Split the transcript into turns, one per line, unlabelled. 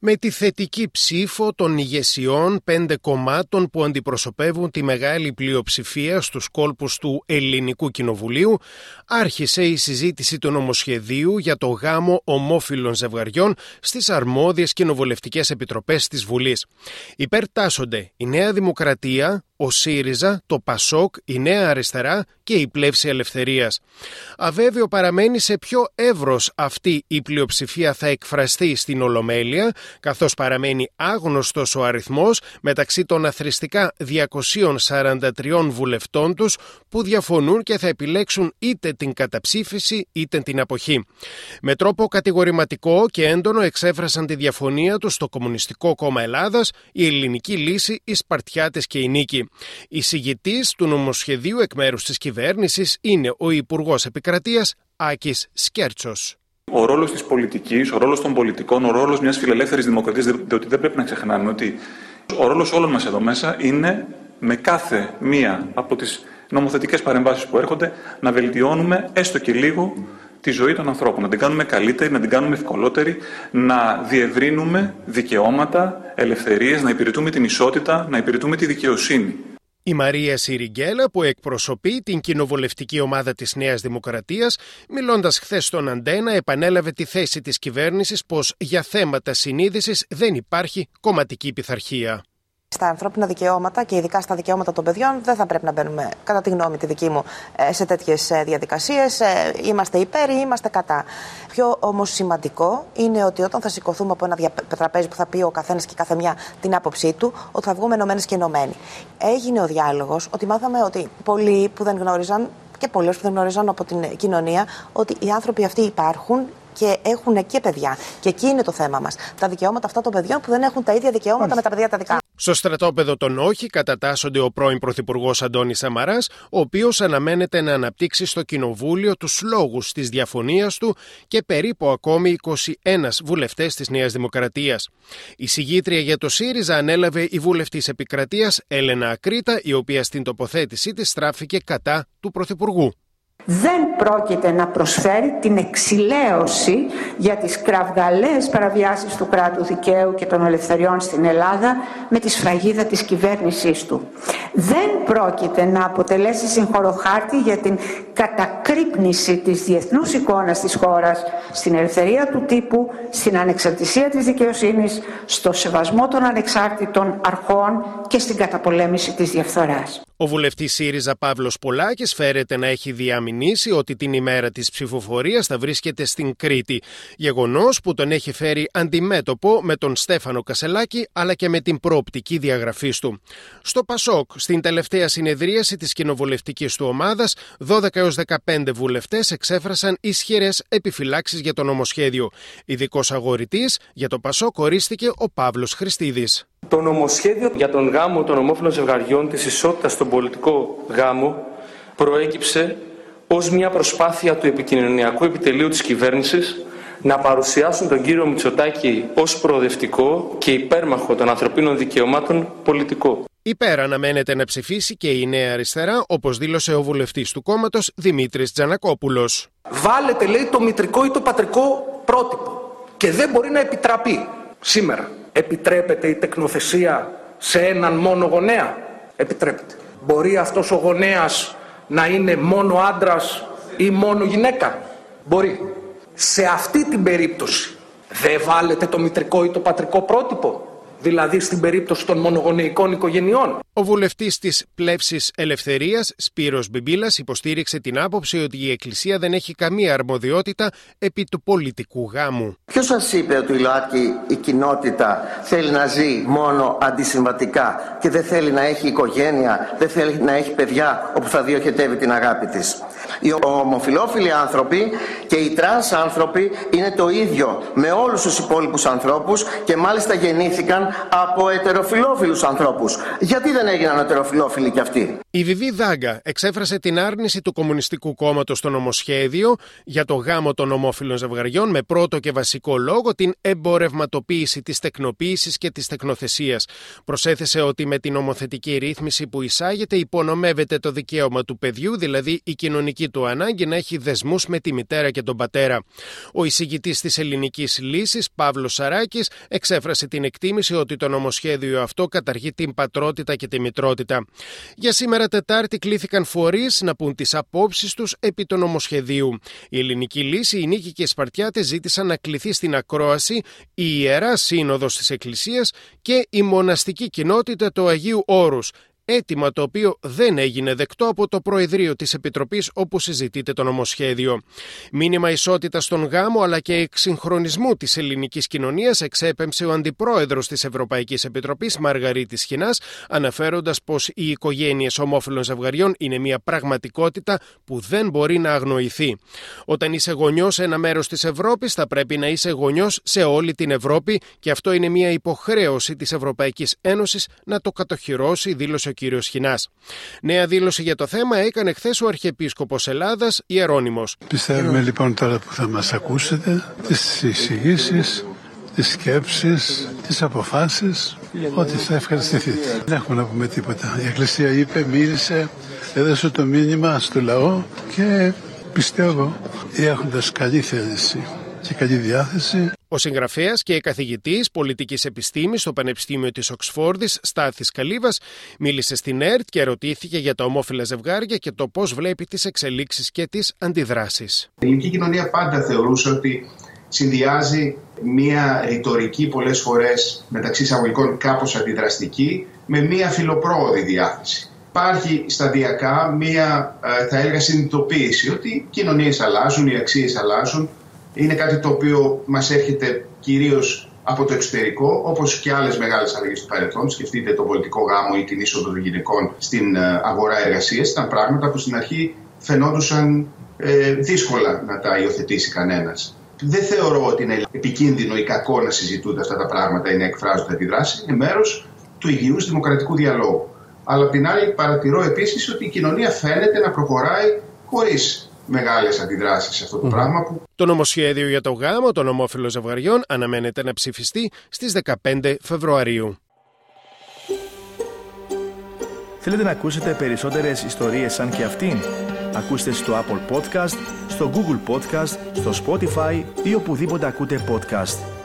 Με τη θετική ψήφο των ηγεσιών πέντε κομμάτων που αντιπροσωπεύουν τη μεγάλη πλειοψηφία στους κόλπους του Ελληνικού Κοινοβουλίου, άρχισε η συζήτηση του νομοσχεδίου για το γάμο ομόφυλων ζευγαριών στις αρμόδιες κοινοβουλευτικές επιτροπές της Βουλής. Υπερτάσσονται η Νέα Δημοκρατία, ο ΣΥΡΙΖΑ, το ΠΑΣΟΚ, η Νέα Αριστερά και η Πλεύση Ελευθερίας. Αβέβαιο παραμένει σε ποιο εύρος αυτή η πλειοψηφία θα εκφραστεί στην Ολομέλεια, καθώς παραμένει άγνωστος ο αριθμός μεταξύ των αθρηστικά 243 βουλευτών τους που διαφωνούν και θα επιλέξουν είτε την καταψήφιση είτε την αποχή. Με τρόπο κατηγορηματικό και έντονο εξέφρασαν τη διαφωνία τους στο Κομμουνιστικό Κόμμα Ελλάδας, η Ελληνική Λύση, οι Σπαρτιάτες και η Νίκη. Η συγητής του νομοσχεδίου εκ μέρους της κυβέρνησης είναι ο Υπουργός Επικρατείας Άκης Σκέρτσος.
Ο ρόλος της πολιτικής, ο ρόλος των πολιτικών, ο ρόλος μιας φιλελεύθερης δημοκρατίας, διότι δεν πρέπει να ξεχνάμε ότι ο ρόλος όλων μας εδώ μέσα είναι με κάθε μία από τις νομοθετικές παρεμβάσεις που έρχονται να βελτιώνουμε έστω και λίγο τη ζωή των ανθρώπων, να την κάνουμε καλύτερη, να την κάνουμε ευκολότερη, να διευρύνουμε δικαιώματα, ελευθερίες, να υπηρετούμε την ισότητα, να υπηρετούμε τη δικαιοσύνη.
Η Μαρία Σιριγκέλα που εκπροσωπεί την κοινοβουλευτική ομάδα της Νέας Δημοκρατίας μιλώντας χθες στον Αντένα επανέλαβε τη θέση της κυβέρνησης πως για θέματα συνείδησης δεν υπάρχει κομματική πειθαρχία.
Στα ανθρώπινα δικαιώματα και ειδικά στα δικαιώματα των παιδιών δεν θα πρέπει να μπαίνουμε, κατά τη γνώμη τη δική μου, ε, σε τέτοιες διαδικασίες. Ε, είμαστε υπέρ ή είμαστε κατά. Πιο όμως σημαντικό είναι ότι όταν θα σηκωθούμε από ένα τραπέζι που θα πει ο καθένας και κάθε μια την άποψή του, ότι θα βγούμε ενωμένες και ενωμένοι. Έγινε ο διάλογος ότι μάθαμε ότι πολλοί που δεν γνώριζαν και πολλοί που δεν γνώριζαν από την κοινωνία ότι οι άνθρωποι αυτοί υπάρχουν και έχουν και παιδιά. Και εκεί είναι το θέμα μας. Τα δικαιώματα αυτά των παιδιών που δεν έχουν τα ίδια δικαιώματα με τα παιδιά τα δικά.
Στο στρατόπεδο των Όχι κατατάσσονται ο πρώην Πρωθυπουργός Αντώνης Σαμαράς, ο οποίος αναμένεται να αναπτύξει στο Κοινοβούλιο τους λόγους της διαφωνίας του και περίπου ακόμη 21 βουλευτές της Νέας Δημοκρατίας. Η συγγήτρια για το ΣΥΡΙΖΑ ανέλαβε η βουλευτής Επικρατείας Έλενα Ακρίτα, η οποία στην τοποθέτησή της στράφηκε κατά του Πρωθυπουργού
δεν πρόκειται να προσφέρει την εξηλαίωση για τις κραυγαλαίες παραβιάσεις του κράτου δικαίου και των ελευθεριών στην Ελλάδα με τη σφραγίδα της κυβέρνησής του. Δεν πρόκειται να αποτελέσει συγχωροχάρτη για την κατακρύπνηση της διεθνούς εικόνας της χώρας στην ελευθερία του τύπου, στην ανεξαρτησία της δικαιοσύνης, στο σεβασμό των ανεξάρτητων αρχών και στην καταπολέμηση της διαφθοράς.
Ο βουλευτής ΣΥΡΙΖΑ Παύλος Πολάκης φέρεται να έχει διαμηνήσει ότι την ημέρα της ψηφοφορίας θα βρίσκεται στην Κρήτη. Γεγονός που τον έχει φέρει αντιμέτωπο με τον Στέφανο Κασελάκη αλλά και με την προοπτική διαγραφής του. Στο Πασόκ, στην τελευταία συνεδρίαση της κοινοβουλευτικής του ομάδας, 12 έως 15 βουλευτές εξέφρασαν ισχυρές επιφυλάξεις για το νομοσχέδιο. Ειδικός αγορητής για το Πασόκ ορίστηκε ο Παύλος Χριστίδης.
Το νομοσχέδιο για τον γάμο των ομόφυλων ζευγαριών της ισότητας στον πολιτικό γάμο προέκυψε ως μια προσπάθεια του επικοινωνιακού επιτελείου της κυβέρνησης να παρουσιάσουν τον κύριο Μητσοτάκη ως προοδευτικό και υπέρμαχο των ανθρωπίνων δικαιωμάτων πολιτικό.
Υπέρ αναμένεται να ψηφίσει και η Νέα Αριστερά, όπως δήλωσε ο βουλευτής του κόμματος Δημήτρης Τζανακόπουλος.
Βάλετε, λέει, το μητρικό ή το πατρικό πρότυπο και δεν μπορεί να επιτραπεί σήμερα επιτρέπεται η τεκνοθεσία σε έναν μόνο γονέα; Επιτρέπεται. Μπορεί αυτός ο γονέας να είναι μόνο άντρας ή μόνο γυναίκα; Μπορεί. Σε αυτή την περίπτωση δεν βάλετε το μητρικό ή το πατρικό πρότυπο; Δηλαδή στην περίπτωση των μονογονεϊκών οικογενειών.
Ο βουλευτής της Πλεύσης Ελευθερίας, Σπύρος Μπιμπίλας, υποστήριξε την άποψη ότι η Εκκλησία δεν έχει καμία αρμοδιότητα επί του πολιτικού γάμου.
Ποιος σας είπε ότι η ΛΟΑΤΚΙ η κοινότητα θέλει να ζει μόνο αντισυμβατικά και δεν θέλει να έχει οικογένεια, δεν θέλει να έχει παιδιά όπου θα διοχετεύει την αγάπη της; Οι ομοφυλόφιλοι άνθρωποι και οι τρανς άνθρωποι είναι το ίδιο με όλους τους υπόλοιπους ανθρώπους και μάλιστα γεννήθηκαν από ετεροφυλόφιλους ανθρώπους. Γιατί δεν έγιναν ετεροφυλόφιλοι κι αυτοί;
Η Βιβή Δάγκα εξέφρασε την άρνηση του Κομμουνιστικού Κόμματος στο νομοσχέδιο για το γάμο των ομόφυλων ζευγαριών με πρώτο και βασικό λόγο την εμπορευματοποίηση της τεκνοποίησης και της τεκνοθεσίας. Προσέθεσε ότι με την νομοθετική ρύθμιση που εισάγεται υπονομεύεται το δικαίωμα του παιδιού, δηλαδή η κοινωνική του ανάγκη να έχει δεσμούς με τη μητέρα και τον πατέρα. Ο εισηγητής της ελληνικής λύσης, Παύλος Σαράκης, εξέφρασε την εκτίμηση ότι το νομοσχέδιο αυτό καταργεί την πατρότητα και τη μητρότητα. Για σήμερα Τετάρτη κλήθηκαν φορείς να πούν τις απόψεις τους επί του νομοσχεδίου. Η ελληνική λύση, η Νίκη και οι Σπαρτιάτε ζήτησαν να κληθεί στην ακρόαση η Ιερά Σύνοδος της Εκκλησίας και η μοναστική κοινότητα του Αγίου Όρους, αίτημα το οποίο δεν έγινε δεκτό από το Προεδρείο της Επιτροπής όπου συζητείται το νομοσχέδιο. Μήνυμα ισότητας στον γάμο αλλά και εξυγχρονισμού της ελληνικής κοινωνίας εξέπεμψε ο Αντιπρόεδρος της Ευρωπαϊκής Επιτροπής Μαργαρίτης Χινάς αναφέροντας πως οι οικογένειες ομόφυλων ζευγαριών είναι μια πραγματικότητα που δεν μπορεί να αγνοηθεί. Όταν είσαι γονιός σε ένα μέρος της Ευρώπης θα πρέπει να είσαι γονιός σε όλη την Ευρώπη και αυτό είναι μια υποχρέωση της Ευρωπαϊκής Ένωσης να το κατοχυρώσει, δήλωσε ο κύριος Χινά. Νέα δήλωση για το θέμα έκανε χθες ο Αρχιεπίσκοπος Ελλάδας Ιερώνυμος.
Πιστεύουμε λοιπόν τώρα που θα μας ακούσετε τις εισηγήσεις, τις σκέψεις, τις αποφάσεις ότι θα ευχαριστηθείτε. Δεν έχουμε να πούμε τίποτα. Η Εκκλησία είπε, μίλησε, έδωσε το μήνυμα στο λαό και πιστεύω έχοντας καλή θέληση και καλή διάθεση.
Ο συγγραφέας και καθηγητής πολιτικής επιστήμης στο Πανεπιστήμιο της Οξφόρδης, Στάθης Καλύβας, μίλησε στην ΕΡΤ και ρωτήθηκε για τα ομόφυλα ζευγάρια και το πώς βλέπει τις εξελίξεις και τις αντιδράσεις.
Η ελληνική κοινωνία πάντα θεωρούσε ότι συνδυάζει μία ρητορική πολλές φορές μεταξύ εισαγωγικών κάπως αντιδραστική με μία φιλοπρόοδη διάθεση. Υπάρχει σταδιακά μία, ε, θα έλεγα, συνειδητοποίηση ότι οι κοινωνίες αλλάζουν, οι αξίες αλλάζουν είναι κάτι το οποίο μας έρχεται κυρίως από το εξωτερικό, όπως και άλλες μεγάλες αλλαγές του παρελθόν. Σκεφτείτε τον πολιτικό γάμο ή την είσοδο των γυναικών στην ε, αγορά εργασίας. Ήταν πράγματα που στην αρχή φαινόντουσαν ε, δύσκολα να τα υιοθετήσει κανένας. Δεν θεωρώ ότι είναι επικίνδυνο ή κακό να συζητούνται αυτά τα πράγματα ή να εκφράζονται αντιδράσεις. Είναι μέρος του υγιούς δημοκρατικού διαλόγου. Αλλά απ' την άλλη, παρατηρώ επίσης ότι η κοινωνία φαίνεται να προχωράει χωρίς μεγάλες αντιδράσεις σε αυτό το πράγμα. Που...
Το νομοσχέδιο για το γάμο των ομόφυλων ζευγαριών αναμένεται να ψηφιστεί στις 15 Φεβρουαρίου.
Θέλετε να ακούσετε περισσότερες ιστορίες σαν και αυτήν; Ακούστε στο Apple Podcast, στο Google Podcast, στο Spotify ή οπουδήποτε ακούτε podcast.